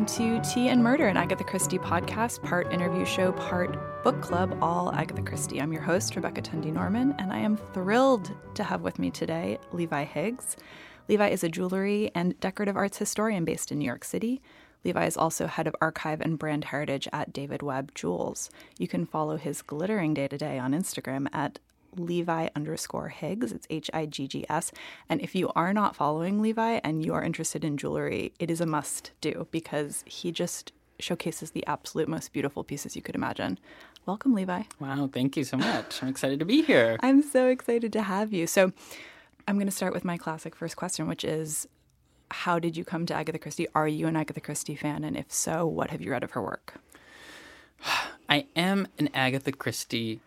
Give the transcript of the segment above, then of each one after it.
Welcome to Tea and Murder, an Agatha Christie podcast, part interview show, part book club, all Agatha Christie. I'm your host, Rebecca Thandi Norman, and I am thrilled to have with me today Levi Higgs. Levi is a jewelry and decorative arts historian based in New York City. Levi is also head of archive and brand heritage at David Webb Jewels. You can follow his glittering day to day on Instagram at Levi underscore Higgs. It's H I G G S. And if you are not following Levi and you are interested in jewelry, it is a must do because he just showcases the absolute most beautiful pieces you could imagine. Welcome, Levi. Wow, thank you so much. I'm excited to be here. I'm so excited to have you. So, I'm going to start with my classic first question, which is How did you come to Agatha Christie? Are you an Agatha Christie fan? And if so, what have you read of her work? I am an Agatha Christie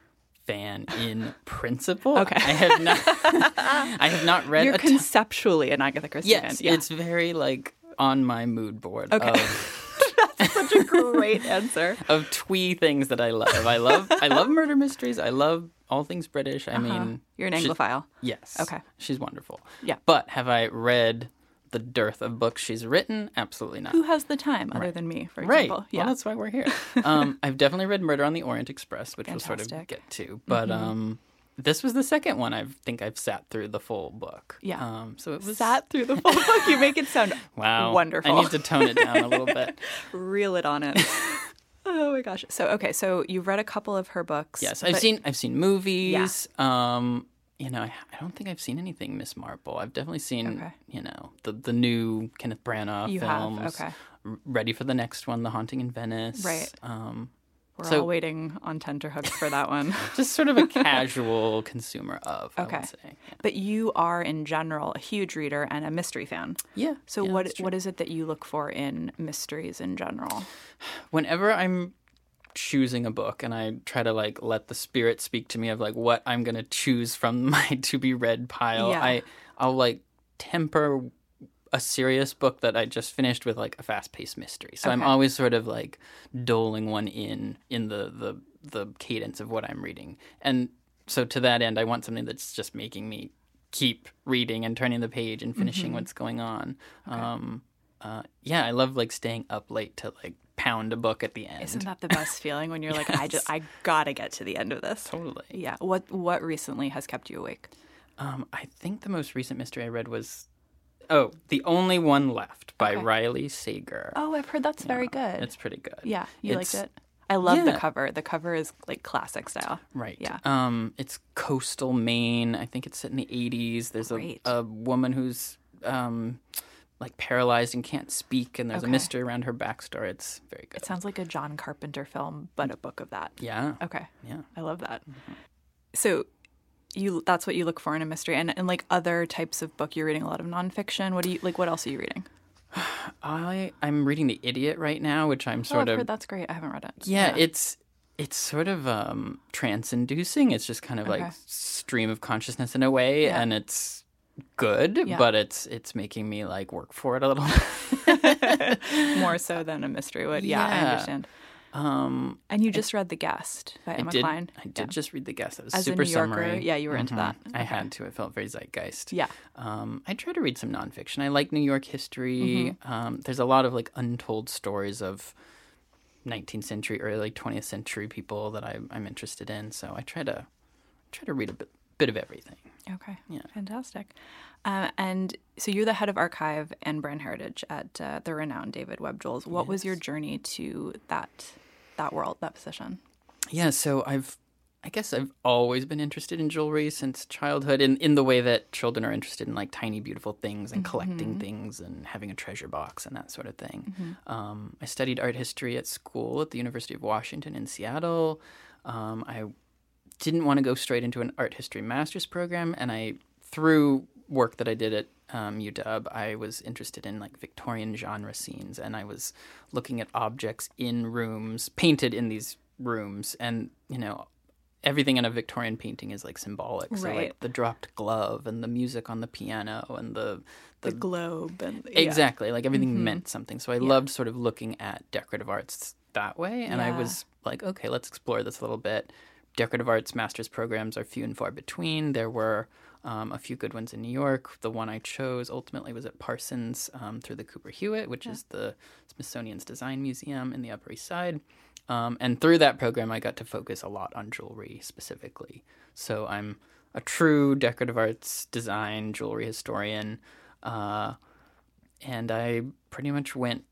fan in principle. Okay. I have not I have not read You're conceptually an Agatha Christie Yes, fan. Yeah. it's very like on my mood board Okay. of, such a great answer. of twee things that I love. I love I love murder mysteries. I love all things British. I uh-huh. mean, You're an she- Anglophile. yes. Okay. She's wonderful. Yeah. But have I read the dearth of books she's written? Absolutely not. Who has the time other than me, for Right. example? Well, that's why we're here. Um, I've definitely read Murder on the Orient Express, which we'll sort of get to. But um, this was the second one I think I've sat through the full book. Yeah. Um, so it was Sat through the full book. You make it sound wow wonderful. I need to tone it down a little bit. reel it on it. oh my gosh. So okay, so you've read a couple of her books. Yes, I've but- seen I've seen movies. Um, you know, I, I don't think I've seen anything Miss Marple. I've definitely seen Okay. you know the the new Kenneth Branagh You have, films. okay. R- Ready for the next one, The Haunting in Venice. Right. Um, We're so- all waiting on tenterhooks for that one. just sort of a casual consumer of. Okay. But you are in general a huge reader and a mystery fan. Yeah. So yeah, what what is it that you look for in mysteries in general? whenever I'm choosing a book and I try to like let the spirit speak to me of like what I'm gonna choose from my to be read pile, Yeah. I I'll like temper a serious book that I just finished with like a fast paced mystery. So I'm always sort of like doling one in in the the the cadence of what I'm reading. And so to that end I want something that's just making me keep reading and turning the page and finishing Mm-hmm. what's going on. Um uh, yeah, I love like staying up late to like pound a book at the end. Isn't that the best feeling when you're like, I just I gotta get to the end of this? Totally. Yeah. What what recently has kept you awake? Um, I think the most recent mystery I read was oh, The Only One Left by Okay. Riley Sager. Oh, I've heard that's very good. It's pretty good. yeah, you It's- liked it. I love the cover. The cover is like classic style. Right. Yeah. Um, it's coastal Maine. I think it's set in the eighties. There's a, a woman who's um like paralyzed and can't speak, and there's Okay. a mystery around her backstory. It's very good. It sounds like a John Carpenter film, but a book of that. yeah, Okay. yeah. I love that. So you that's what you look for in a mystery and, and like other types of book you're reading a lot of nonfiction. What do you like what else are you reading? I I'm reading The Idiot right now, which I'm Oh, sort I've of heard that's great. I haven't read it. yeah, it's it's sort of um trance-inducing. It's just kind of Okay. like stream of consciousness in a way, Yeah. and it's good, Yeah. but it's it's making me like work for it a little. more so than a mystery would. Yeah, I understand. um, And you just read The Guest by I Emma did Cline. I did Yeah. just read the guest. That was As a super New Yorker, summary. yeah, you were into Mhm. that. I had to. It felt very zeitgeist. Yeah. Um, I try to read some nonfiction. I like New York history. Mm-hmm. Um, there's a lot of like untold stories of 19th century, early 20th century people that I, I'm interested in. So I try to try to read a bit, bit of everything. Okay. Yeah. Fantastic. Uh, and so you're the head of archive and brand heritage at uh, the renowned David Webb Jewels. What was your journey to that that world, that position? Yeah, so I've I guess I've always been interested in jewelry since childhood in, in the way that children are interested in like tiny beautiful things and collecting things and having a treasure box and that sort of thing. Um, I studied art history at school at the University of Washington in Seattle. Um, I didn't want to go straight into an art history master's program, and I through work that I did at um, UW, I was interested in like Victorian genre scenes, and I was looking at objects in rooms painted in these rooms, and you know. Everything in a Victorian painting is like symbolic. So Right. like the dropped glove and the music on the piano and the The, globe and yeah. Exactly. Like everything meant something. So I loved sort of looking at decorative arts that way. And I was like, okay, let's explore this a little bit. Decorative arts master's programs are few and far between. There were um, a few good ones in New York. The one I chose ultimately was at Parsons um, through the Cooper Hewitt, which is the Smithsonian's Design Museum in the Upper East Side. Um, and through that program, I got to focus a lot on jewelry specifically. So I'm a true decorative arts design jewelry historian. Uh, and I pretty much went.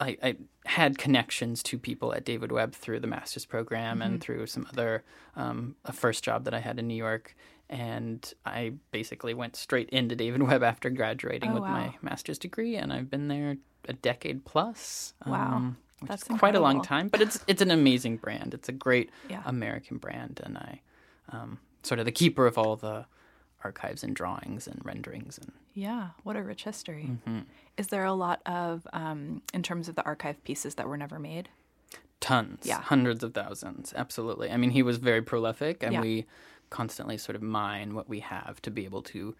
I, I had connections to people at David Webb through the master's program and through some other um, a first job that I had in New York, and I basically went straight into David Webb after graduating Oh, with wow. my master's degree, and I've been there a decade plus. Wow. um, which That's is quite a long time, but it's it's an amazing brand. It's a great Yeah. American brand, and I um, sort of the keeper of all the archives and drawings and renderings and Yeah, what a rich history. Mm-hmm. Is there a lot of, um, in terms of the archive pieces that were never made? tons, Yeah. hundreds of thousands. Absolutely. I mean, he was very prolific, and Yeah. we constantly sort of mine what we have to be able to,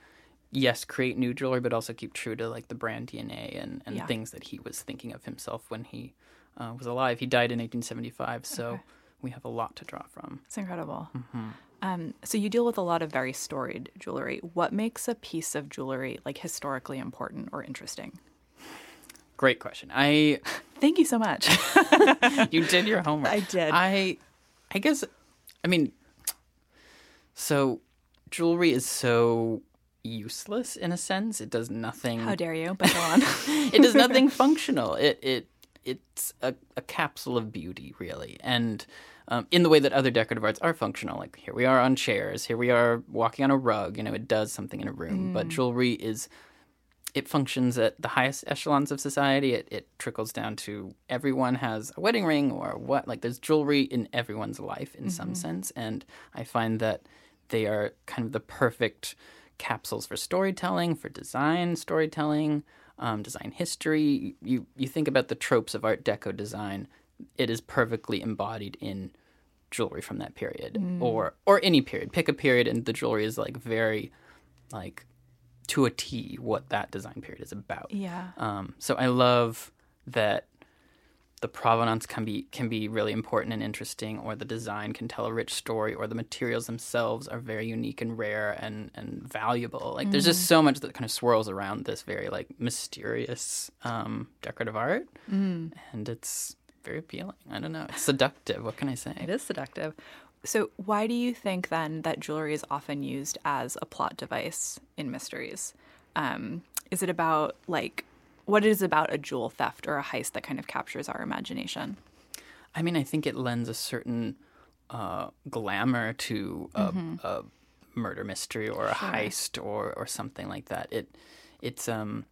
yes, create new jewelry, but also keep true to like the brand DNA and, and Yeah. things that he was thinking of himself when he uh, was alive. He died in 1875, so Okay. we have a lot to draw from. It's incredible. Mm-hmm. Um, so you deal with a lot of very storied jewelry. What makes a piece of jewelry like historically important or interesting? Great question. I Thank you so much. you did your homework. I did. I I guess I mean so jewelry is so useless in a sense. It does nothing How dare you? But go on. it does nothing functional. It it it's a, a capsule of beauty, really, and um, in the way that other decorative arts are functional. Like here we are on chairs, here we are walking on a rug. You know, it does something in a room. But jewelry is it functions at the highest echelons of society. It, it trickles down to everyone has a wedding ring or what. Like there's jewelry in everyone's life in some sense, and I find that they are kind of the perfect capsules for storytelling, for design storytelling, um, design history. You you think about the tropes of Art Deco design, it is perfectly embodied in jewelry from that period, or or any period. Pick a period, and the jewelry is like very like to a T what that design period is about. yeah. Um, so I love that the provenance can be can be really important and interesting, or the design can tell a rich story, or the materials themselves are very unique and rare and and valuable. Like there's just so much that kind of swirls around this very like mysterious um, decorative art, and it's very appealing. I don't know, it's seductive. What can I say? It is seductive. So, why do you think then that jewelry is often used as a plot device in mysteries? Um, is it about like what is about a jewel theft or a heist that kind of captures our imagination? I mean, I think it lends a certain uh, glamour to a, a murder mystery or a heist or, or something like that. It it's um,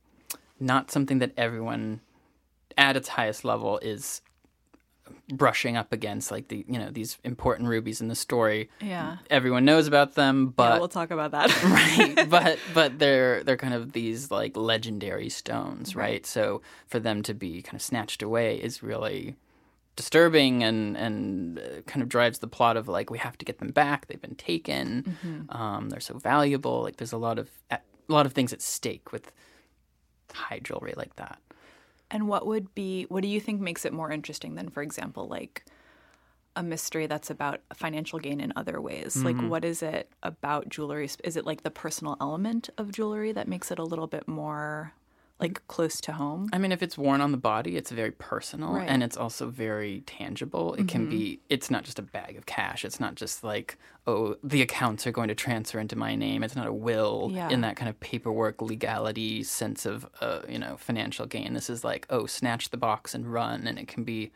not something that everyone at its highest level is brushing up against like the you know these important rubies in the story. Yeah. everyone knows about them but yeah, we'll talk about that. right but but they're they're kind of these like legendary stones right? so for them to be kind of snatched away is really disturbing and and uh, kind of drives the plot of like we have to get them back. They've been taken. Um, they're so valuable. Like there's a lot of a lot of things at stake with high jewelry like that And what would be what do you think makes it more interesting than, for example, like a mystery that's about financial gain in other ways? Like mm-hmm. what is it about jewelry? Is it like the personal element of jewelry that makes it a little bit more like close to home? I mean, if it's worn on the body, it's very personal Right. and it's also very tangible. It can be, it's not just a bag of cash. It's not just like, oh, the accounts are going to transfer into my name. It's not a will Yeah. in that kind of paperwork legality sense of, uh, you know, financial gain. This is like, oh, snatch the box and run. And it can be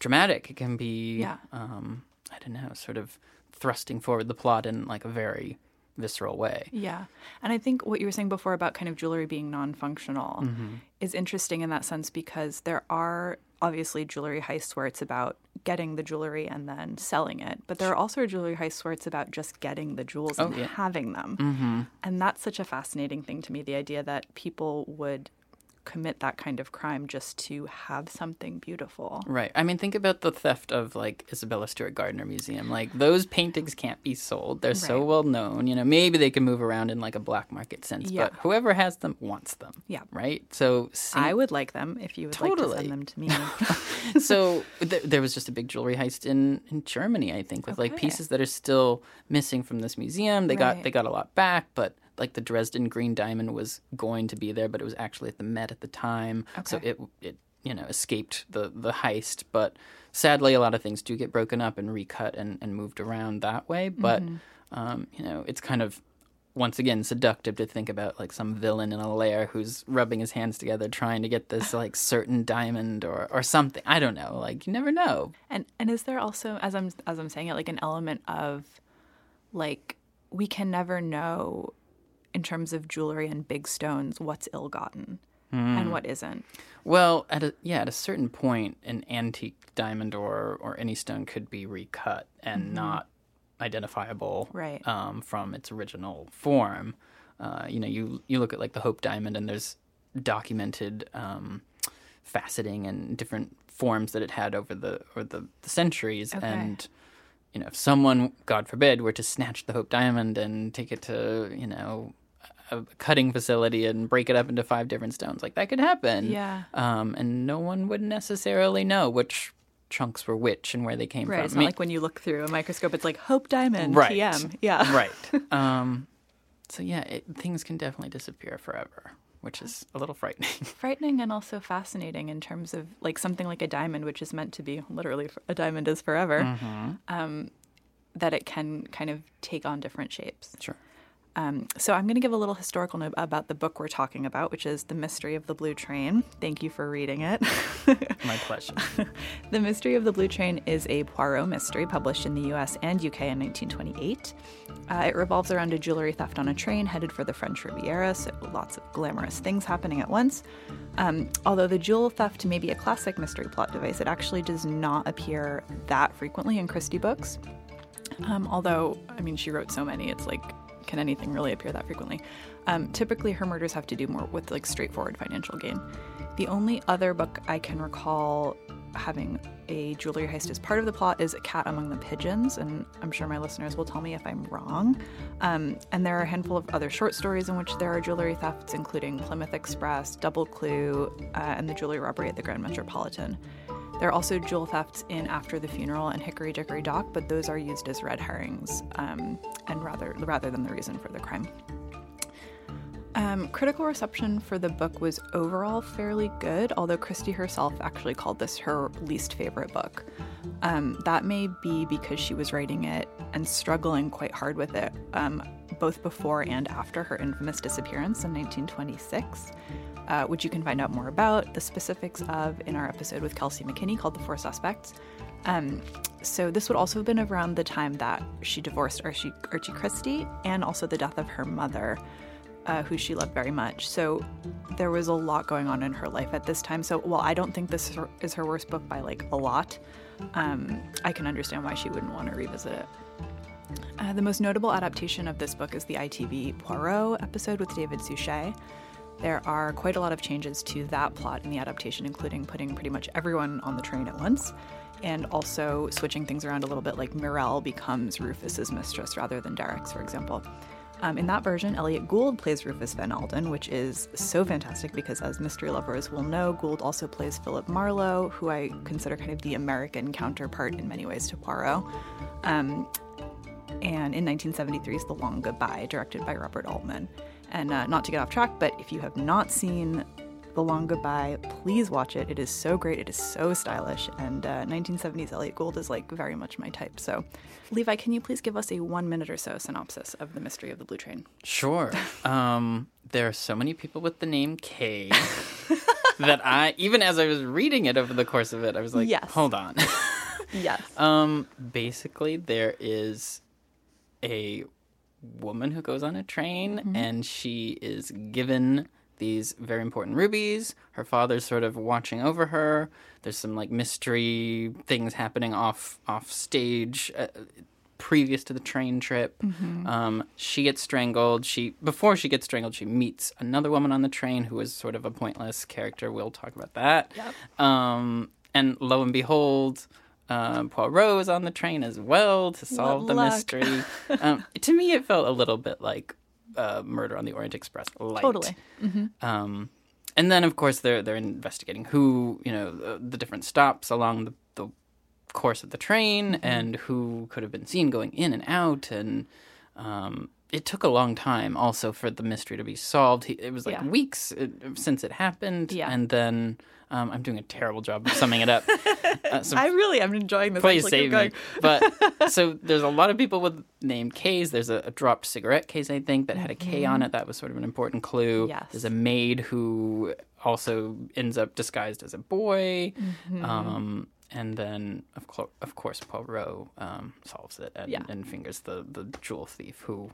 dramatic. It can be, Yeah. um, I don't know, sort of thrusting forward the plot in like a very visceral way. Yeah. And I think what you were saying before about kind of jewelry being non functional mm-hmm. is interesting in that sense because there are obviously jewelry heists where it's about getting the jewelry and then selling it. But there are also jewelry heists where it's about just getting the jewels oh, and yeah. having them. Mm-hmm. And that's such a fascinating thing to me the idea that people would commit that kind of crime just to have something beautiful. Right. I mean, think about the theft of like Isabella Stewart Gardner Museum. Like those paintings can't be sold. They're so well known. You know, maybe they can move around in like a black market sense, Yeah. but whoever has them wants them. Yeah. Right. So see, I would like them if you would like to send them to me. so th- there was just a big jewelry heist in, in Germany, I think, with like pieces that are still missing from this museum. They got they got a lot back, but like the Dresden Green Diamond was going to be there, but it was actually at the Met at the time, so it it you know escaped the the heist. But sadly, a lot of things do get broken up and recut and, and moved around that way. But Mm-hmm. um, you know, it's kind of once again seductive to think about like some villain in a lair who's rubbing his hands together trying to get this like certain diamond or or something. I don't know. Like you never know. And and is there also as I'm as I'm saying it like an element of like we can never know in terms of jewelry and big stones what's ill-gotten and what isn't. Well, at a yeah, at a certain point, an antique diamond or or any stone could be recut and not identifiable Right. um, from its original form. Uh, you know, you you look at like the Hope diamond, and there's documented um, faceting and different forms that it had over the over the, the centuries, Okay. and you know, if someone, God forbid, were to snatch the Hope diamond and take it to you know a cutting facility and break it up into five different stones. Like that could happen. Yeah. Um, and no one would necessarily know which chunks were which and where they came Right. from. It's I not mean- like when you look through a microscope it's like Hope Diamond Right. PM. Yeah. right. Um, so yeah, it, things can definitely disappear forever, which is a little frightening. Frightening and also fascinating in terms of like something like a diamond, which is meant to be literally a diamond is forever, um, that it can kind of take on different shapes. sure. Um, so I'm going to give a little historical note about the book we're talking about, which is The Mystery of the Blue Train. Thank you for reading it. My pleasure. the Mystery of the Blue Train is a Poirot mystery published in the US and UK in 1928. Uh, it revolves around a jewelry theft on a train headed for the French Riviera, so lots of glamorous things happening at once. Um, although the jewel theft may be a classic mystery plot device, it actually does not appear that frequently in Christie books. Um, although, I mean, she wrote so many, it's like, can anything really appear that frequently? Um, typically, her murders have to do more with like straightforward financial gain. The only other book I can recall having a jewelry heist as part of the plot is A Cat Among the Pigeons, and I'm sure my listeners will tell me if I'm wrong. Um, and there are a handful of other short stories in which there are jewelry thefts, including Plymouth Express, Double Clue, uh, and the jewelry robbery at the Grand Metropolitan. There are also jewel thefts in After the Funeral and Hickory Dickory Dock, but those are used as red herrings um, and rather rather than the reason for the crime. Um, critical reception for the book was overall fairly good, although Christie herself actually called this her least favorite book. Um, that may be because she was writing it and struggling quite hard with it, um, both before and after her infamous disappearance in 1926, uh, which you can find out more about the specifics of in our episode with Kelsey McKinney called The Four Suspects. Um, so this would also have been around the time that she divorced Archie, Archie Christie and also the death of her mother. uh, who she loved very much. So there was a lot going on in her life at this time. So while I don't think this is her, worst book by like a lot, um, I can understand why she wouldn't want to revisit it. Uh, the most notable adaptation of this book is the ITV Poirot episode with David Suchet. There are quite a lot of changes to that plot in the adaptation, including putting pretty much everyone on the train at once, and also switching things around a little bit, like Mirelle becomes Rufus's mistress rather than Derek's, for example. Um, in that version, Elliot Gould plays Rufus Van Alden, which is so fantastic because, as mystery lovers will know, Gould also plays Philip Marlowe, who I consider kind of the American counterpart in many ways to Poirot. Um, and in 1973 is The Long Goodbye, directed by Robert Altman. And uh, not to get off track, but if you have not seen The Long Goodbye, please watch it. It is so great. It is so stylish. And uh, 1970s Elliot Gould is like very much my type. So, Levi, can you please give us a one minute or so synopsis of The Mystery of the Blue Train? Sure. Um, there are so many people with the name K that I, even as I was reading it over the course of it, I was like, Yes. hold on. Yes. Um, basically, there is a woman who goes on a train, and she is given these very important rubies. Her father's sort of watching over her. There's some like mystery things happening off off stage. Uh, previous to the train trip um, she gets strangled she before she gets strangled she meets another woman on the train who is sort of a pointless character we'll talk about that um, and lo and behold um, Poirot is on the train as well to solve the luck. mystery. um, to me, it felt a little bit like uh, Murder on the Orient Express. Light. Totally. Um, and then, of course, they're they're investigating who you know the, the different stops along the, the course of the train and who could have been seen going in and out and. It took a long time also for the mystery to be solved. He, it was like Yeah. weeks uh, since it happened, Yeah. and then um, I'm doing a terrible job of summing it up. Uh, so I really am enjoying this. Please save me. But so there's a lot of people with named K's. There's a, a dropped cigarette case, I think, that had a K on it. That was sort of an important clue. Mm-hmm. Yes. There's a maid who also ends up disguised as a boy. Mm-hmm. Um, and then, of, clo- of course, Poirot um, solves it and, Yeah. and fingers the, the jewel thief who,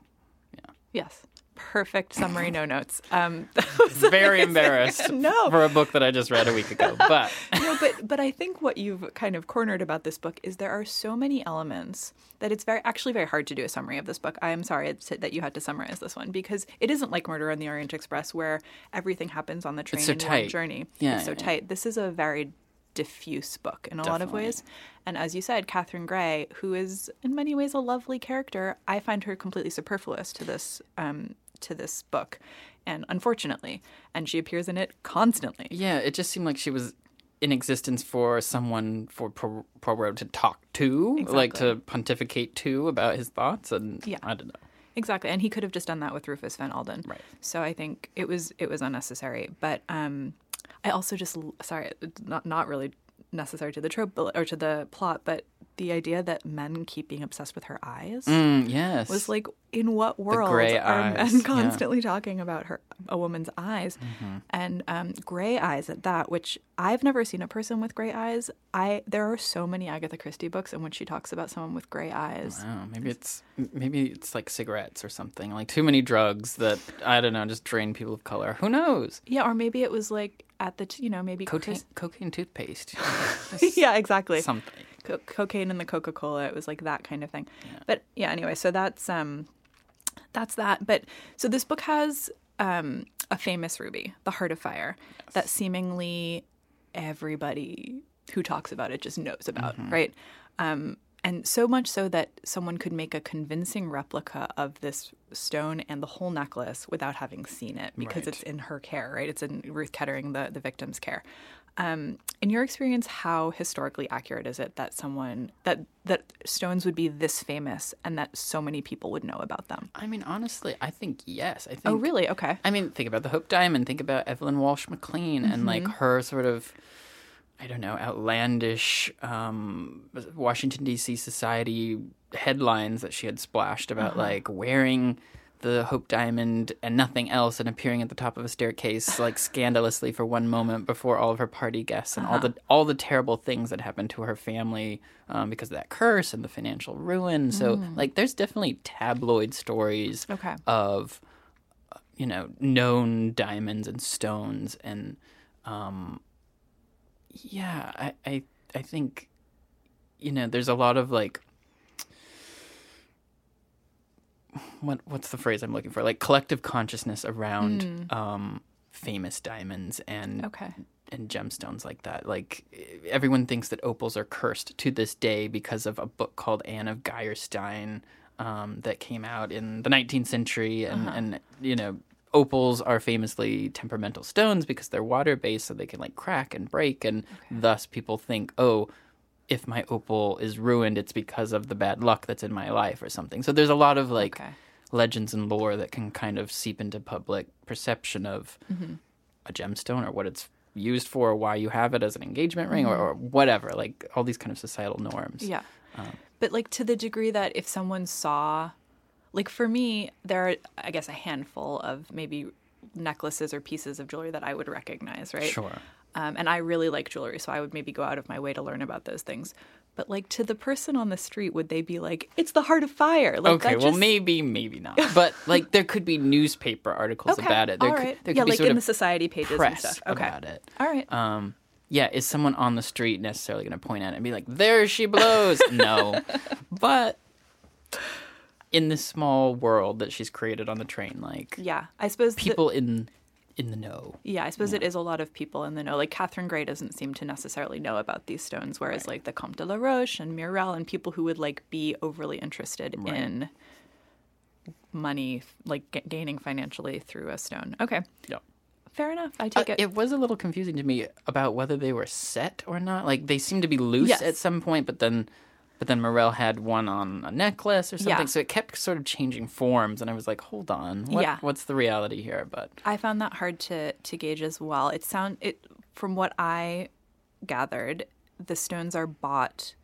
Yes. Perfect summary, no notes. Um, very embarrassed No. for a book that I just read a week ago. But no, but but I think what you've kind of cornered about this book is there are so many elements that it's very actually very hard to do a summary of this book. I am sorry that you had to summarize this one because it isn't like Murder on the Orient Express where everything happens on the train so in tight. one journey. Yeah, it's so yeah, yeah. tight. This is a very diffuse book in a lot of ways. And as you said, Catherine Gray, who is in many ways a lovely character, I find her completely superfluous to this um, to this book, and unfortunately, and she appears in it constantly. Yeah, it just seemed like she was in existence for someone for Poir- Poirot to talk to, like to pontificate to about his thoughts, and Yeah. I don't know. Exactly, and he could have just done that with Rufus Van Alden. Right. So I think it was it was unnecessary. But um, I also just sorry, not not really necessary to the trope or to the plot, but the idea that men keep being obsessed with her eyes Mm, yes, was like, in what world are eyes, men yeah. Mm-hmm. constantly talking about her a woman's eyes and um, gray eyes at that? Which I've never seen a person with gray eyes. I there are so many Agatha Christie books in which she talks about someone with gray eyes. Oh, maybe it's maybe it's like cigarettes or something, like too many drugs that I don't know, just drain people of color. Who knows? Yeah, or maybe it was like at the t- you know maybe Cocaine, Chris- cocaine toothpaste, yeah, exactly. something. Co- cocaine and the Coca Cola. It was like that kind of thing. But yeah, anyway, so that's um, that's that. But so this book has um a famous ruby, the Heart of Fire, that seemingly everybody who talks about it just knows about, right? Um, and so much so that someone could make a convincing replica of this stone and the whole necklace without having seen it because Right. it's in her care, right? It's in Ruth Kettering, the, the victim's care. Um, in your experience, how historically accurate is it that someone that that stones would be this famous and that so many people would know about them? I mean, honestly, I think yes. I think. Oh, really? Okay. I mean, think about the Hope Diamond. Think about Evelyn Walsh McLean and like Mm-hmm. her sort of, I don't know, outlandish um, Washington D.C. society headlines that she had splashed about Uh-huh. like wearing the Hope Diamond and nothing else and appearing at the top of a staircase like scandalously for one moment before all of her party guests and Uh-huh. all the all the terrible things that happened to her family um, because of that curse and the financial ruin. So like, there's definitely tabloid stories Mm. Okay. of you know, known diamonds and stones and um yeah, I I I think you know, there's a lot of like what what's the phrase I'm looking for? Like collective consciousness around um famous diamonds and Okay. and gemstones like that. Like everyone thinks that opals are cursed to this day because of a book called Anne of Geierstein um, that came out in the 19th century, and and you know opals are famously temperamental stones because they're water based, so they can like crack and break, and thus people think, oh. If my opal is ruined, it's because of the bad luck that's in my life or something. So there's a lot of like Okay. legends and lore that can kind of seep into public perception of a gemstone or what it's used for, or why you have it as an engagement ring, or, or whatever. Like all these kind of societal norms. Yeah. Um, but like to the degree that if someone saw, like for me, there are, I guess, a handful of maybe necklaces or pieces of jewelry that I would recognize, right? Sure. Um, and I really like jewelry, so I would maybe go out of my way to learn about those things. But like to the person on the street, would they be like, "It's the heart of fire"? Like okay, that well, maybe, maybe not. But like, there could be newspaper articles Okay, about it. There all could, right. there could yeah, be like in the society pages and stuff. Okay, about it. all right. Um, yeah, is someone on the street necessarily going to point at it and be like, "There she blows"? no, but in this small world that she's created on the train, like yeah, I suppose the- people in in the know. Yeah, I suppose it is a lot of people in the know. Like Catherine Gray doesn't seem to necessarily know about these stones, whereas like the Comte de la Roche and Mirelle and people who would like be overly interested in money, like g- gaining financially through a stone. Okay, Yeah. fair enough. I Uh, take it. it was a little confusing to me about whether they were set or not. Like they seemed to be loose Yes. at some point, but then, but then Mirelle had one on a necklace or something. Yeah. So it kept sort of changing forms, and I was like, "Hold on, what, Yeah. what's the reality here?" But I found that hard to to gauge as well. It sound it from what I gathered, the stones are bought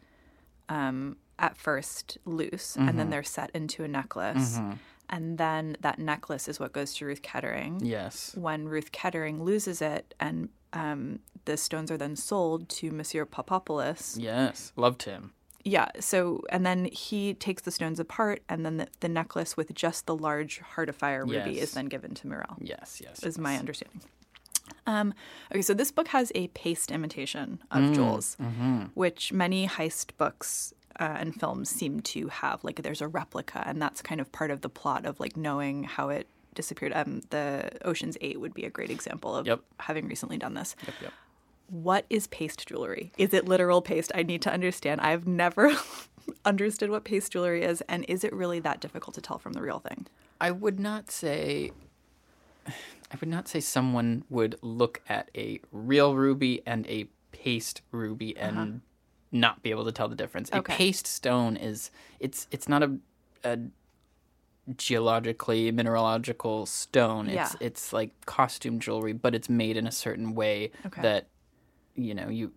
um, at first loose, and then they're set into a necklace, and then that necklace is what goes to Ruth Kettering. yes, When Ruth Kettering loses it, and um, the stones are then sold to Monsieur Papopolous. yes, loved him. Yeah. So, and then he takes the stones apart, and then the, the necklace with just the large heart of fire ruby Yes. is then given to Mirelle Yes, yes, is yes. my understanding. Um, okay, so this book has a paste imitation of Mm, jewels, mm-hmm. which many heist books uh, and films seem to have. Like, there's a replica, and that's kind of part of the plot of like knowing how it disappeared. Um, the Ocean's Eight would be a great example of Yep. having recently done this. Yep, yep. What is paste jewelry? Is it literal paste? I need to understand. I've never understood what paste jewelry is, and is it really that difficult to tell from the real thing? I would not say. I would not say someone would look at a real ruby and a paste ruby and not be able to tell the difference. Uh-huh. Okay. A paste stone is it's it's not a, a geologically mineralogical stone. It's Yeah. it's like costume jewelry, but it's made in a certain way Okay. that you know you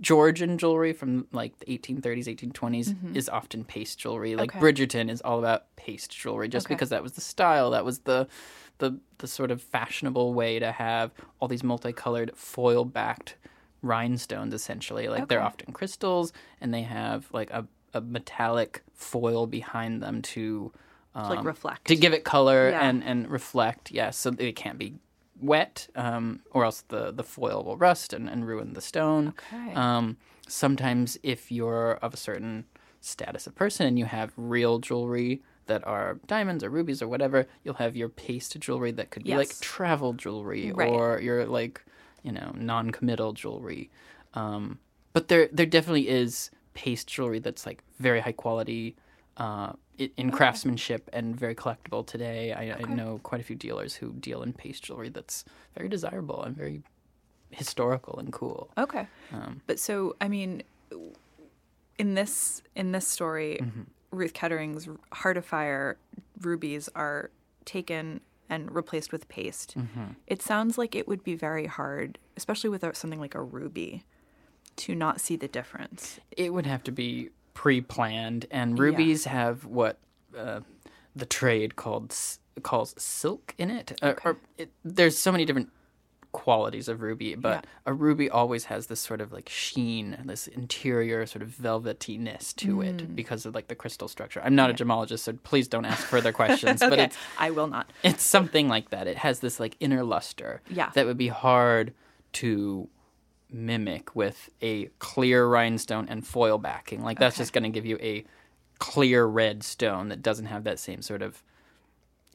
Georgian jewelry from like the 1830s, 1820s is often paste jewelry. Like Mm-hmm. Okay. Bridgerton is all about paste jewelry, just Okay. because that was the style. That was the the the sort of fashionable way to have all these multicolored foil backed rhinestones essentially like they're often crystals and they have like a, a metallic foil behind them to To, like um, reflect. to give it color Yeah. and and reflect yes so it can't be wet um, or else the the foil will rust and, and ruin the stone Okay. um, sometimes if you're of a certain status of person and you have real jewelry that are diamonds or rubies or whatever you'll have your paste jewelry that could be like travel jewelry Right. or your like you know non-committal jewelry um, but there there definitely is paste jewelry that's like very high quality uh, in craftsmanship and very collectible today. I, I know quite a few dealers who deal in paste jewelry that's very desirable and very historical and cool. Okay. Um, but so I mean in this in this story Mm-hmm. Ruth Kettering's Heart of Fire rubies are taken and replaced with paste. Mm-hmm. It sounds like it would be very hard, especially with something like a ruby, to not see the difference. It would have to be pre-planned, and rubies have what uh, the trade called calls silk in it. Uh, or it, there's so many different qualities of ruby, but a ruby always has this sort of like sheen, this interior sort of velvetyness to Mm. it because of like the crystal structure. I'm not a gemologist, so please don't ask further questions. But okay, it's I will not. it's something like that. It has this like inner luster Yeah. that would be hard to mimic with a clear rhinestone and foil backing. Like that's Okay. just going to give you a clear red stone that doesn't have that same sort of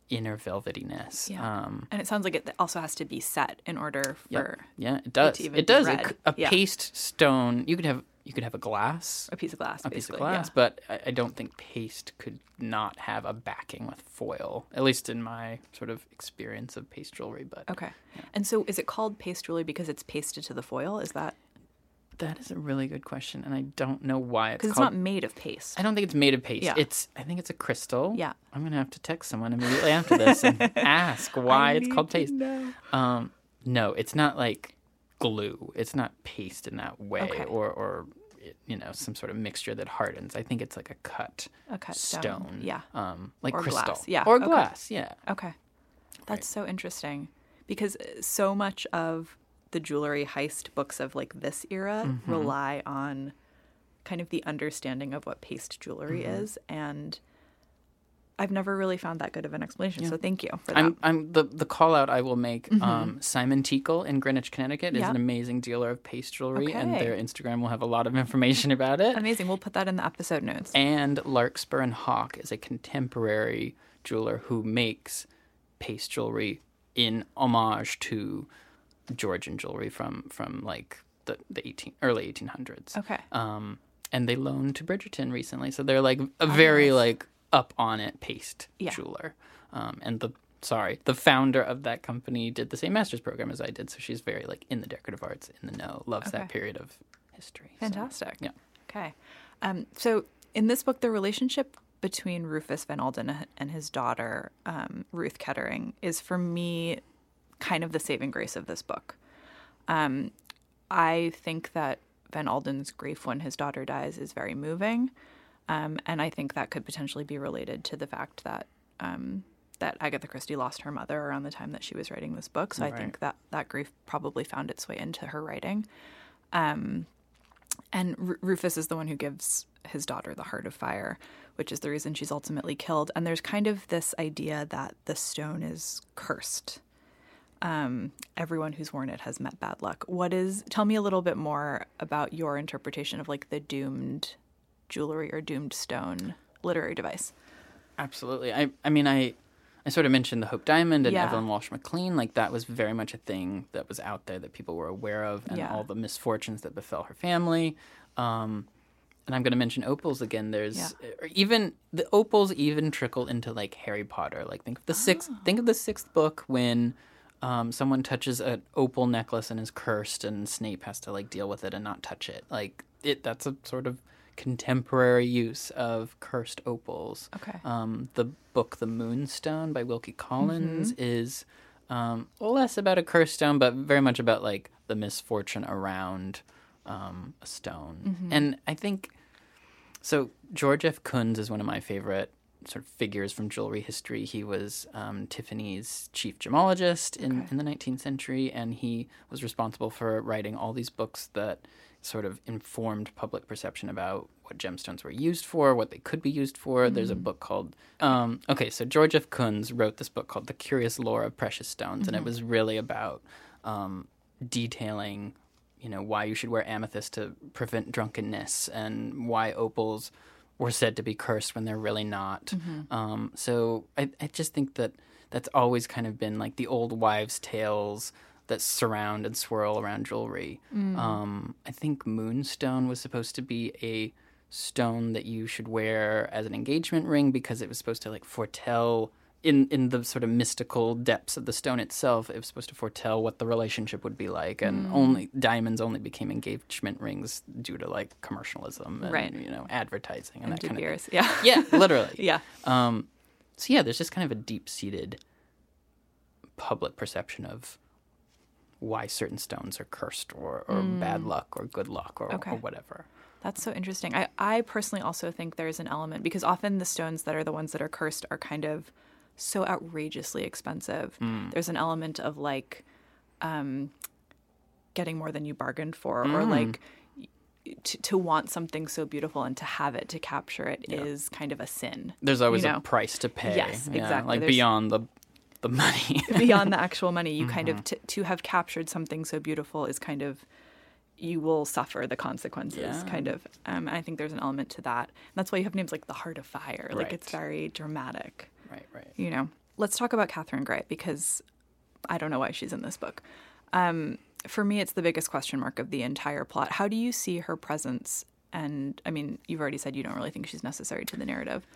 inner velvetyness. Yeah. Um, And it sounds like it also has to be set in order yeah, for yeah, it does. even It be does. A, a Yeah. paste stone. You could have you could have a glass, a piece of glass. a piece of glass, yeah. but I, I don't think paste could not have a backing with foil. At least in my sort of experience of paste jewelry. But Okay. And so is it called paste jewelry because it's pasted to the foil? Is that that is a really good question, and I don't know why it's because it's called. not made of paste? I don't think it's made of paste. Yeah. It's I think it's a crystal. Yeah. I'm gonna have to text someone immediately after this and ask why it's called paste. Um, no, it's not like glue. It's not paste in that way, Okay. or or you know some sort of mixture that hardens. I think it's like a cut A cut stone. stone. Yeah. Um, like Or crystal. glass. Yeah, Or okay. glass. Yeah. Okay. That's so interesting because so much of the jewelry heist books of like this era Mm-hmm. rely on kind of the understanding of what paste jewelry Mm-hmm. is and I've never really found that good of an explanation. So thank you for that. I'm, I'm the the call out I will make. Um, Simon Teakle in Greenwich, Connecticut, is Mm-hmm. Yeah. an amazing dealer of paste jewelry, and their Instagram will have a lot of information about it. Amazing. We'll put that in the episode notes. And Larkspur and Hawke is a contemporary jeweler who makes paste jewelry in homage to Georgian jewelry from from like the the 18 early 1800s. Okay. Um, and they loaned to Bridgerton recently, so they're like a very like up on it paste Yeah. jeweler. Um, and the sorry, the founder of that company did the same master's program as I did, so she's very like in the decorative arts, in the know, loves Okay. that period of history. so, Fantastic. yeah. Okay. Um, so in this book, the relationship between Rufus Van Alden and his daughter, um, Ruth Kettering, is for me kind of the saving grace of this book. Um, I think that Van Alden's grief when his daughter dies is very moving. Um, and I think that could potentially be related to the fact that um, that Agatha Christie lost her mother around the time that she was writing this book. So I think that that grief probably found its way into her writing. Um, and Ru- Rufus is the one who gives his daughter the heart of fire, which is the reason she's ultimately killed. And there's kind of this idea that the stone is cursed. Um, everyone who's worn it has met bad luck. What is? Tell me a little bit more about your interpretation of like the doomed jewelry or doomed stone literary device. Absolutely. I I mean I I sort of mentioned the Hope Diamond and Yeah. Evelyn Walsh McLean. Like that was very much a thing that was out there that people were aware of, and Yeah. all the misfortunes that befell her family. Um, and I'm going to mention opals again. There's Yeah. even the opals even trickle into like Harry Potter. Like think of the sixth. Think of the sixth book when. Um, someone touches an opal necklace and is cursed, and Snape has to like deal with it and not touch it. Like it, that's a sort of contemporary use of cursed opals. Okay. Um, the book The Moonstone by Wilkie Collins is um, less about a cursed stone, but very much about like the misfortune around um, a stone. And I think so. George F. Kunz is one of my favorite sort of figures from jewelry history. He was um, Tiffany's chief gemologist in, in the 19th century, and he was responsible for writing all these books that sort of informed public perception about what gemstones were used for, what they could be used for. There's a book called, um, okay, so George F. Kunz wrote this book called The Curious Lore of Precious Stones, and it was really about um, detailing you know why you should wear amethyst to prevent drunkenness and why opals were said to be cursed when they're really not. Um, so I, I just think that that's always kind of been like the old wives' tales that surround and swirl around jewelry. Um, I think moonstone was supposed to be a stone that you should wear as an engagement ring because it was supposed to like foretell in in the sort of mystical depths of the stone itself it was supposed to foretell what the relationship would be like and only diamonds only became engagement rings due to like commercialism and Right. you know advertising and, And that kind Beers. of Yeah. yeah literally Yeah. um so yeah there's just kind of a deep-seated public perception of why certain stones are cursed or, or bad luck or good luck or, Mm. Okay. or whatever That's so interesting. I, I personally also think there's an element because often the stones that are the ones that are cursed are kind of so outrageously expensive. There's an element of like um, getting more than you bargained for, Mm. or like to, to want something so beautiful and to have it to capture it is kind of a sin. There's always you know? a price to pay. Yes, Yeah, exactly. Like There's- beyond the the money. beyond the actual money you kind Mm-hmm. of t- to have captured something so beautiful is kind of you will suffer the consequences Yeah. kind of. Um, i think there's an element to that. And that's why you have names like the heart of fire. Like it's very dramatic. Right, right. you know? Let's talk about catherine gray because i don't know why she's in this book. Um, for me it's the biggest question mark of the entire plot. How do you see her presence? And i mean you've already said you don't really think she's necessary to the narrative.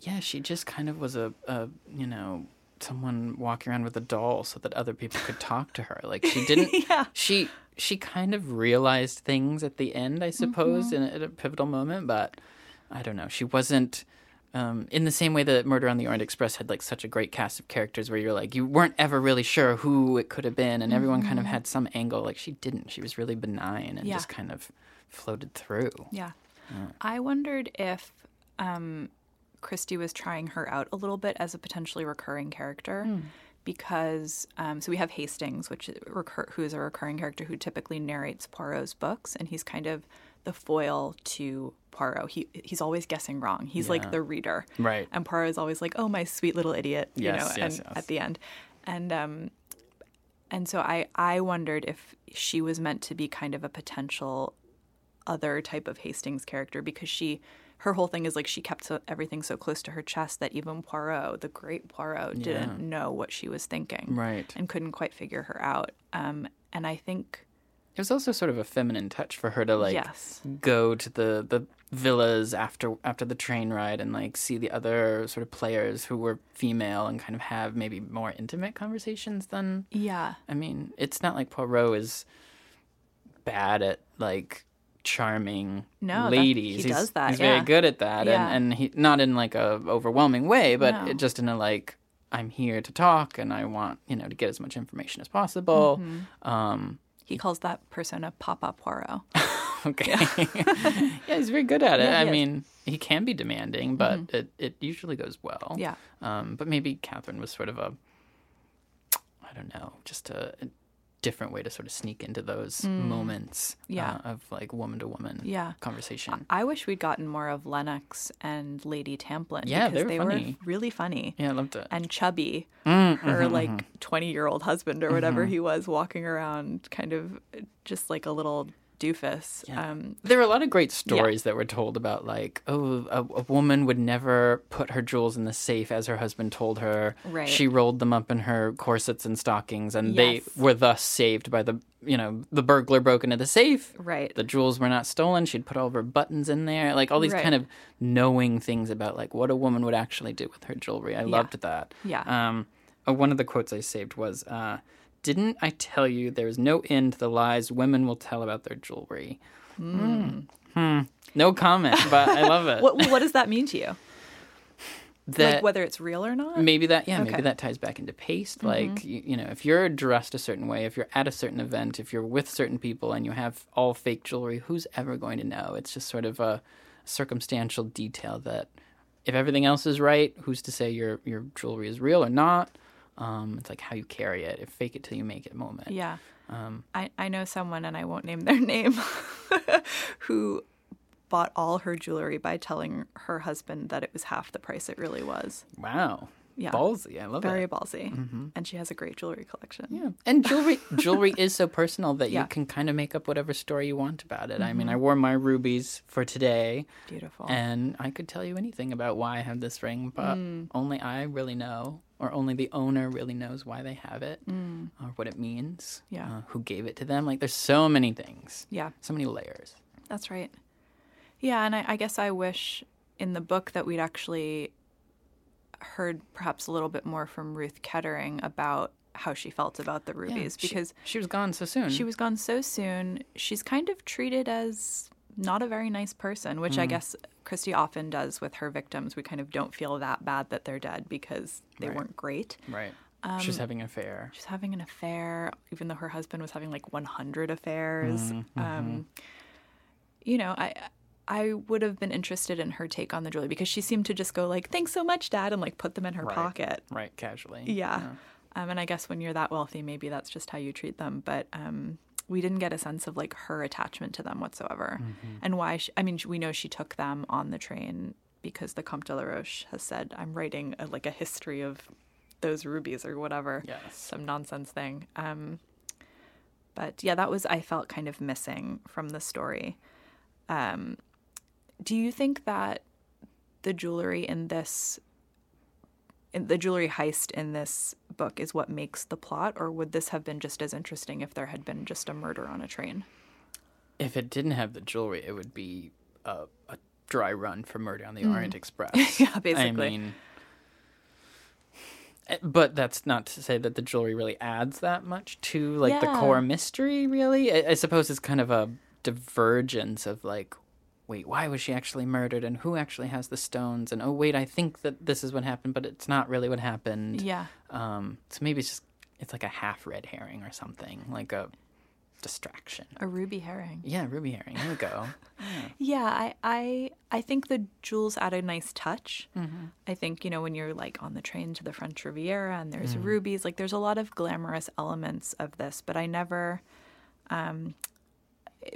Yeah, she just kind of was a, a you know someone walking around with a doll so that other people could talk to her. Like she didn't. Yeah. She she kind of realized things at the end, I suppose, Mm-hmm. in a, at a pivotal moment. But I don't know. She wasn't. Um, in the same way that Murder on the Orient Express had like such a great cast of characters, where you're like you weren't ever really sure who it could have been, and everyone kind of had some angle. Like she didn't. She was really benign and Mm-hmm. Yeah. just kind of floated through. Yeah. I wondered if um, Christie was trying her out a little bit as a potentially recurring character. Because um, so we have Hastings, which recur- who is a recurring character who typically narrates Poirot's books, and he's kind of the foil to Poirot. He he's always guessing wrong. He's like the reader, Right. And Poirot is always like, "Oh, my sweet little idiot," you Yes, know, yes, and yes. at the end, and um, and so I I wondered if she was meant to be kind of a potential other type of Hastings character because she her whole thing is like she kept so, everything so close to her chest that even Poirot, the great Poirot, didn't know what she was thinking, Right. and couldn't quite figure her out. Um, and I think It was also sort of a feminine touch for her to like Yes. go to the the villas after after the train ride and like see the other sort of players who were female and kind of have maybe more intimate conversations than yeah, I mean, it's not like Poirot is bad at like charming No, that- ladies. he he's, does that, He's yeah. very good at that, Yeah. and and he not in like a overwhelming way, but No. just in a like I'm here to talk and I want you know to get as much information as possible. Mm-hmm. Um, he calls that persona Papa Poirot. Okay. Yeah. he's very good at it. Yeah, I is. mean, he can be demanding, but it, it usually goes well. Yeah. Um, but maybe Catherine was sort of a, I don't know, just a different way to sort of sneak into those moments Mm. Yeah. uh, of like woman to woman Yeah. conversation. I wish we'd gotten more of Lennox and Lady Tamplin Yeah, because they were funny. really funny. yeah, I loved it. and chubby, Mm, her mm-hmm, like 20 year old husband or whatever he was walking around kind of just like a little doofus. Yeah. Um, There were a lot of great stories that were told about, like, oh, a, a woman would never put her jewels in the safe as her husband told her. Right. She rolled them up in her corsets and stockings, and Yes. they were thus saved by the, you know, the burglar broke into the safe. right. The jewels were not stolen. She'd put all of her buttons in there. Like, all these Right. kind of knowing things about, like, what a woman would actually do with her jewelry. I loved that. Yeah. Um, uh, one of the quotes I saved was, uh, Didn't I tell you there is no end to the lies women will tell about their jewelry? Hmm. No comment, but I love it. what, what does that mean to you? that like whether it's real or not? maybe that yeah Okay. Mm-hmm. maybe that ties back into paste like you, you know if you're dressed a certain way if you're at a certain event if you're with certain people and you have all fake jewelry who's ever going to know it's just sort of a circumstantial detail that if everything else is right who's to say your your jewelry is real or not um, it's like how you carry it if fake it till you make it moment Yeah. um, I, I know someone, and I won't name their name, who bought all her jewelry by telling her husband that it was half the price it really was. wow Yeah. ballsy i love Very it Very ballsy. Mm-hmm. And she has a great jewelry collection. Yeah, and jewelry jewelry is so personal that Yeah. you can kind of make up whatever story you want about it. I mean, I mm-hmm. wore my rubies for today, Beautiful. and I could tell you anything about why I have this ring, but mm. only I really know, or only the owner really knows why they have it, mm. or what it means, Yeah. uh, who gave it to them. Like, there's so many things, yeah. so many layers. That's right. Yeah, and I, I guess I wish in the book that we'd actually heard perhaps a little bit more from Ruth Kettering about how she felt about the rubies she- because she, was gone so soon. she was gone so soon. She's kind of treated as not a very nice person, which I mm. guess Christie often does with her victims. We kind of don't feel that bad that they're dead because they Right. weren't great. right. she was um, having an affair. She's having an affair, even though her husband was having like 100 affairs. Mm-hmm. Um, mm-hmm. you know, I I would have been interested in her take on the jewelry because she seemed to just go like, "Thanks so much, Dad," and like put them in her Right. pocket. Right, casually. Yeah. Um, and I guess when you're that wealthy, maybe that's just how you treat them. But um, we didn't get a sense of like her attachment to them whatsoever, and why. She, I mean, we know she took them on the train because the Comte de la Roche has said, "I'm writing a, like a history of those rubies or whatever." Yes. some nonsense thing. Um, but yeah, that was I felt kind of missing from the story. Um, do you think that the jewelry in this, in the jewelry heist in this book, is what makes the plot, or would this have been just as interesting if there had been just a murder on a train? If it didn't have the jewelry, it would be a, a dry run for Murder on the Orient Express. Yeah, basically. I mean, eh, but that's not to say that the jewelry really adds that much to like the core mystery. Really, I, I suppose it's kind of a divergence of like, wait, why was she actually murdered, and who actually has the stones, and oh wait, I think that this is what happened, but it's not really what happened. Yeah. Um. So maybe it's just it's like a half red herring or something, like a distraction. A ruby herring. Yeah, ruby herring. There we go. Yeah, I, I I think the jewels add a nice touch. Mm-hmm. I think you know when you're like on the train to the French Riviera and there's Mm. rubies, like there's a lot of glamorous elements of this, but I never, um,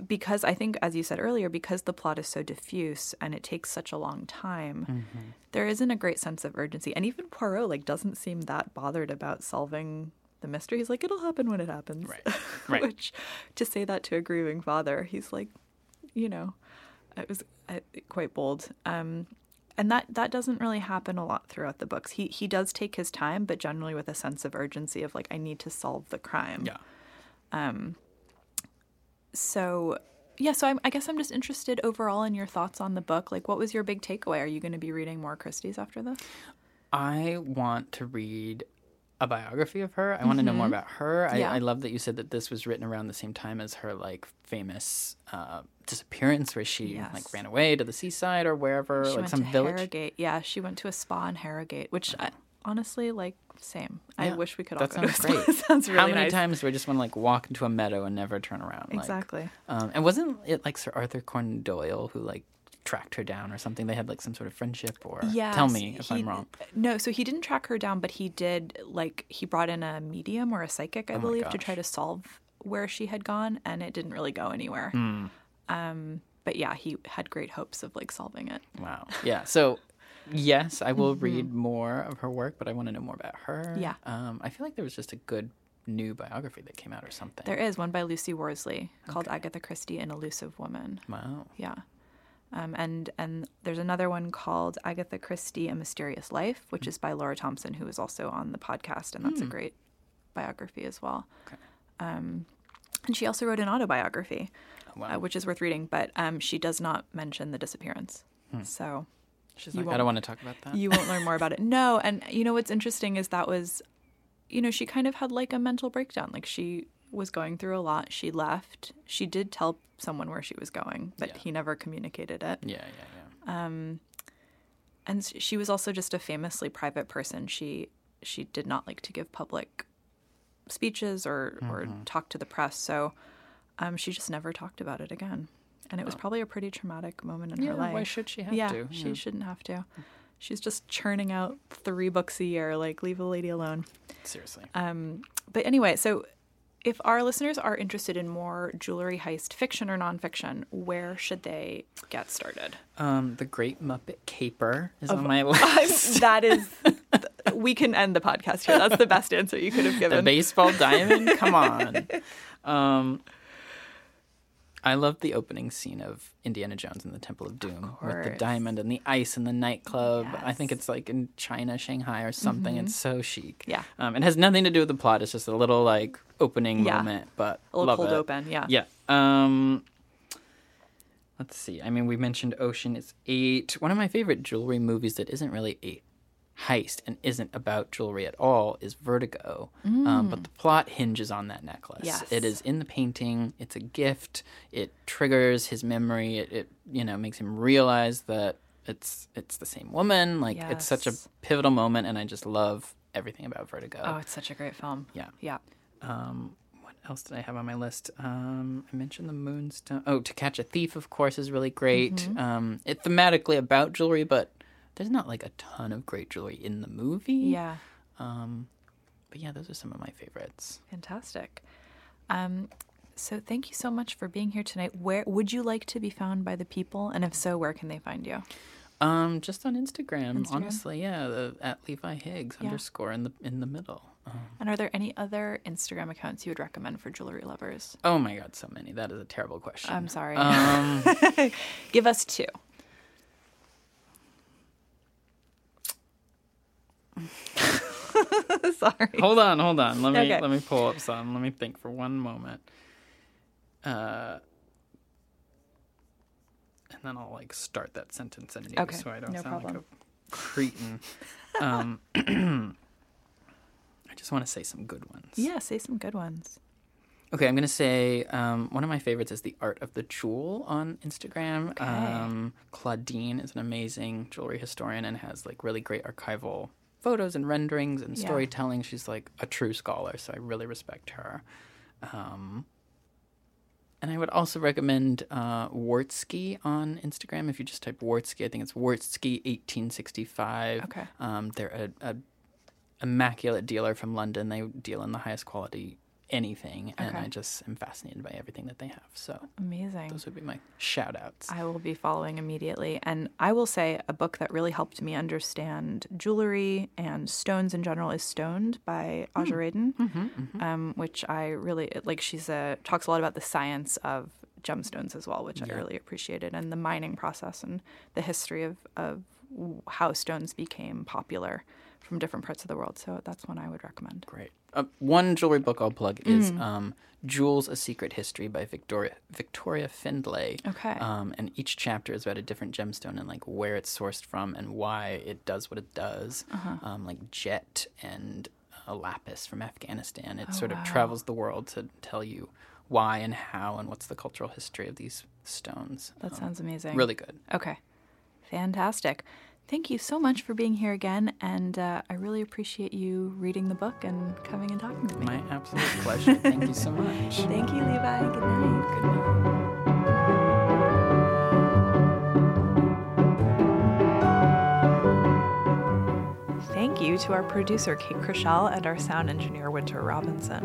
because I think as you said earlier, because the plot is so diffuse and it takes such a long time, Mm-hmm. there isn't a great sense of urgency, and even Poirot like doesn't seem that bothered about solving the mystery. He's like, it'll happen when it happens. Right. Right. Which to say that to a grieving father, he's like, you know, it was uh, quite bold. Um, and that that doesn't really happen a lot throughout the books. He he does take his time, but generally with a sense of urgency of like I need to solve the crime. Yeah. So yeah, so I'm, I guess I'm just interested overall in your thoughts on the book. Like, what was your big takeaway? Are you going to be reading more Christie's after this? I want to read a biography of her. I want to know more about her. I, Yeah. I love that you said that this was written around the same time as her like famous uh, disappearance, where she Yes. like ran away to the seaside or wherever, She like went some to village. Harrogate. Yeah, she went to a spa in Harrogate, which I, honestly, like, same. I wish we could all that go to sounds spa. great. sounds really How many nice. times do I just want to like walk into a meadow and never turn around? like- Exactly. um, and wasn't it like Sir Arthur Conan Doyle who like tracked her down or something? They had like some sort of friendship, or Yes, tell me if he- I'm wrong. No, so he didn't track her down, but he did like he brought in a medium or a psychic, I Oh believe, to try to solve where she had gone, and it didn't really go anywhere. Hmm. Um, but yeah, he had great hopes of like solving it. Wow. Yeah. So, yes, I will read more of her work, but I want to know more about her. Mm-hmm. Yeah. Um, I feel like there was just a good new biography that came out or something. There is one by Lucy Worsley called Agatha Christie, an elusive woman. Wow. Yeah. Um, and and there's another one called Agatha Christie: A Mysterious Life, Mm. which is by Laura Thompson, who is also on the podcast, and that's a great biography as well. Um, and she also wrote an autobiography, Oh, Wow. uh, which is worth reading, but um, she does not mention the disappearance. Hmm. So She's you like, I don't want to talk about that. you won't learn more about it. No, and you know what's interesting is that was, you know, she kind of had like a mental breakdown. Like she was going through a lot. She left. She did tell someone where she was going, but Yeah. he never communicated it. yeah, yeah, yeah. Um, and she was also just a famously private person. She she did not like to give public speeches or or Mm-hmm. talk to the press. So um, she just never talked about it again. And it was probably a pretty traumatic moment in Yeah, her life. why should she have yeah, to? she Yeah. shouldn't have to. She's just churning out three books a year. Like, leave a lady alone. Seriously. Um, but anyway, so if our listeners are interested in more jewelry heist fiction or nonfiction, where should they get started? Um, the Great Muppet Caper is on my list. that is, we can end the podcast here. That's the best answer you could have given. the baseball diamond. Come on. Um, I love the opening scene of Indiana Jones and the Temple of Doom with the diamond and the ice and the nightclub. I think it's like in China, Shanghai, or something. It's so chic. Yeah. Um, it has nothing to do with the plot. It's just a little like opening Yeah. moment, but a little cold it. open, yeah. Yeah. Um, let's see. I mean, we mentioned Ocean is eight. One of my favorite jewelry movies that isn't really a heist and isn't about jewelry at all is Vertigo. Um, but the plot hinges on that necklace. Yes. It is in the painting. It's a gift. It triggers his memory. It, it you know makes him realize that it's it's the same woman. Like it's such a pivotal moment, and I just love everything about Vertigo. Oh, it's such a great film. Yeah. Yeah. Um, what else did I have on my list? Um, I mentioned the Moonstone. Oh, To Catch a Thief, of course, is really great. Mm-hmm. Um, it thematically about jewelry, but there's not like a ton of great jewelry in the movie. Yeah. but yeah, those are some of my favorites. Fantastic. Um, so thank you so much for being here tonight. Where would you like to be found by the people? And if so, where can they find you? Um, just on Instagram, Instagram? honestly, yeah, the, at Levi Higgs Yeah. underscore in the in the middle. Um, And are there any other Instagram accounts you would recommend for jewelry lovers? oh my God, so many. That is a terrible question. I'm sorry. Um, Give us two. sorry. hold on, hold on. Let me Okay. let me pull up some. Let me think for one moment. Uh, and then I'll like start that sentence anew, Okay, so I don't no sound problem. like a cretin. um, I just want to say some good ones. Yeah, say some good ones. Okay, I'm gonna say um, one of my favorites is the Art of the Jewel on Instagram. Okay. Um, Claudine is an amazing jewelry historian and has like really great archival photos and renderings and Yeah. storytelling. She's like a true scholar, so I really respect her. Um, and I would also recommend uh, Wartski on Instagram. If you just type Wartski, I think it's Wartski 1865. Okay. Um, they're a, a immaculate dealer from London. They deal in the highest quality anything, and I just am fascinated by everything that they have. So Amazing. those would be my shout outs. I will be following immediately. And I will say a book that really helped me understand jewelry and stones in general is Stoned by hmm. Aja Raden, mm-hmm, mm-hmm. um, which I really like. She's a talks a lot about the science of gemstones as well, which I really appreciated, and the mining process and the history of of how stones became popular from different parts of the world. So that's one I would recommend. Great. Uh, one jewelry book I'll plug is Mm. um, Jewels: A Secret History by Victoria Victoria Finlay. Okay. Um, and each chapter is about a different gemstone and like where it's sourced from and why it does what it does. Uh-huh. Um, like jet and a lapis from Afghanistan. It Oh, sort of wow. travels the world to tell you why and how and what's the cultural history of these stones. That Um, sounds amazing. really good. Okay. Fantastic. Thank you so much for being here again. And uh, I really appreciate you reading the book and coming and talking to me. My absolute pleasure. Thank you so much. Thank you, Levi. Good night. Good night. Thank you to our producer, Kate Krischel, and our sound engineer, Winter Robinson.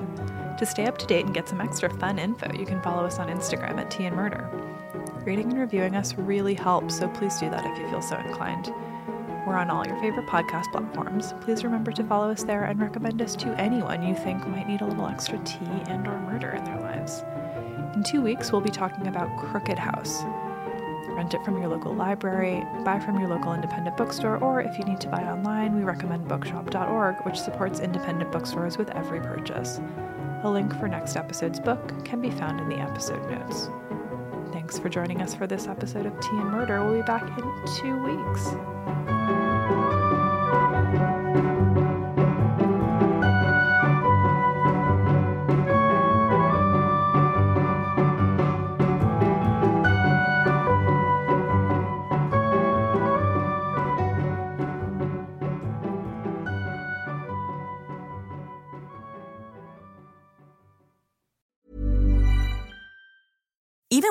To stay up to date and get some extra fun info, you can follow us on Instagram at Tea and Murder. Rating and reviewing us really helps, so please do that if you feel so inclined. We're on all your favorite podcast platforms. Please remember to follow us there and recommend us to anyone you think might need a little extra tea and or murder in their lives. In two weeks, we'll be talking about Crooked House. Rent it from your local library, buy from your local independent bookstore, or if you need to buy online, we recommend bookshop.org, which supports independent bookstores with every purchase. A link for next episode's book can be found in the episode notes. Thanks for joining us for this episode of Tea and Murder. We'll be back in two weeks.